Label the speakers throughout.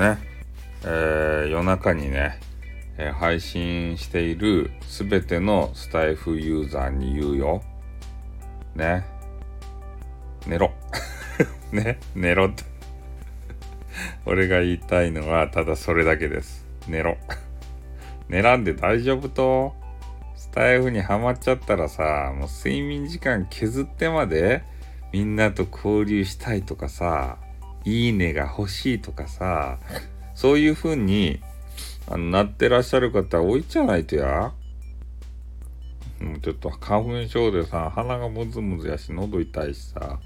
Speaker 1: ねえ、夜中にね、えー、配信しているすべてのスタイフユーザーに言うよ。ね。寝ろ。ね、寝ろって。俺が言いたいのはただそれだけです。寝ろ。寝らんで大丈夫と？スタイフにはまっちゃったらさ、もう睡眠時間削ってまでみんなと交流したいとかさ、いいねが欲しいとかさ、そういう風にあのなってらっしゃる方多いじゃないとや？もうちょっと花粉症でさ、鼻がムズムズやし、喉痛いしさ、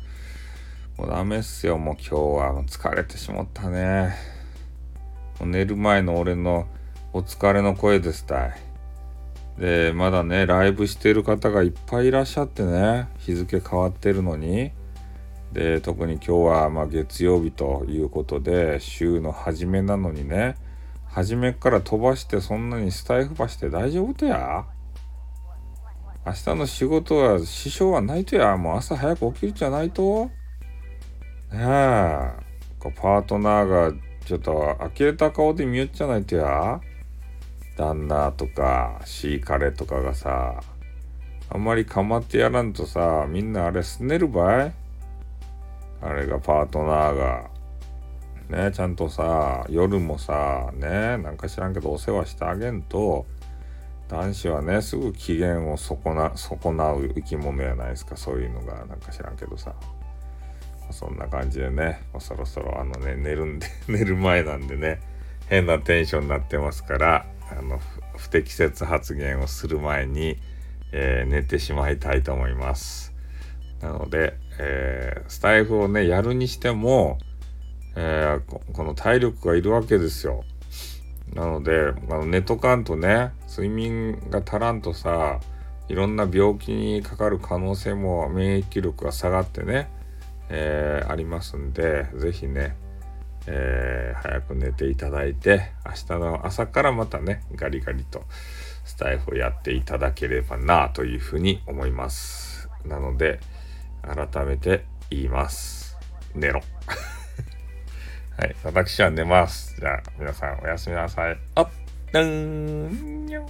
Speaker 1: もうダメっすよ、もう今日は。疲れてしまったね。もう寝る前の俺のお疲れの声ですたい。で、まだね、ライブしてる方がいっぱいいらっしゃってね、日付変わってるのに。で、特に今日はま月曜日ということで、週の初めなのにね、初めから飛ばしてそんなにスタイフばして大丈夫とや？明日の仕事は支障はないとや？もう朝早く起きるじゃないと？ねえ。パートナーがちょっと呆れた顔で見よっちゃないとや？旦那とかシーカレとかがさあんまり構ってやらんとさみんなあれすねるばい？あれがパートナーがねちゃんとさ夜もさねなんか知らんけどお世話してあげんと男子はねすぐ機嫌を損な損なう生き物やないですかそういうのが。なんか知らんけどさ。そんな感じでねそろそろあのね寝るんで 寝る前なんでね変なテンションになってますからあの不適切発言をする前に、えー、寝てしまいたいと思います。なので、えー、スタイフをねやるにしてもえー、この体力がいるわけですよ。なので、あの寝とかんとね、睡眠が足らんとさ、いろんな病気にかかる可能性も免疫力が下がってね、えー、ありますんで、是非ね、えー、早く寝ていただいて、明日の朝からまたね、ガリガリとスタイフをやっていただければなというふうに思います。なので、改めて言います。寝ろ。はい。私は寝ます。じゃあ、皆さんおやすみなさい。あっ、うん、にょ。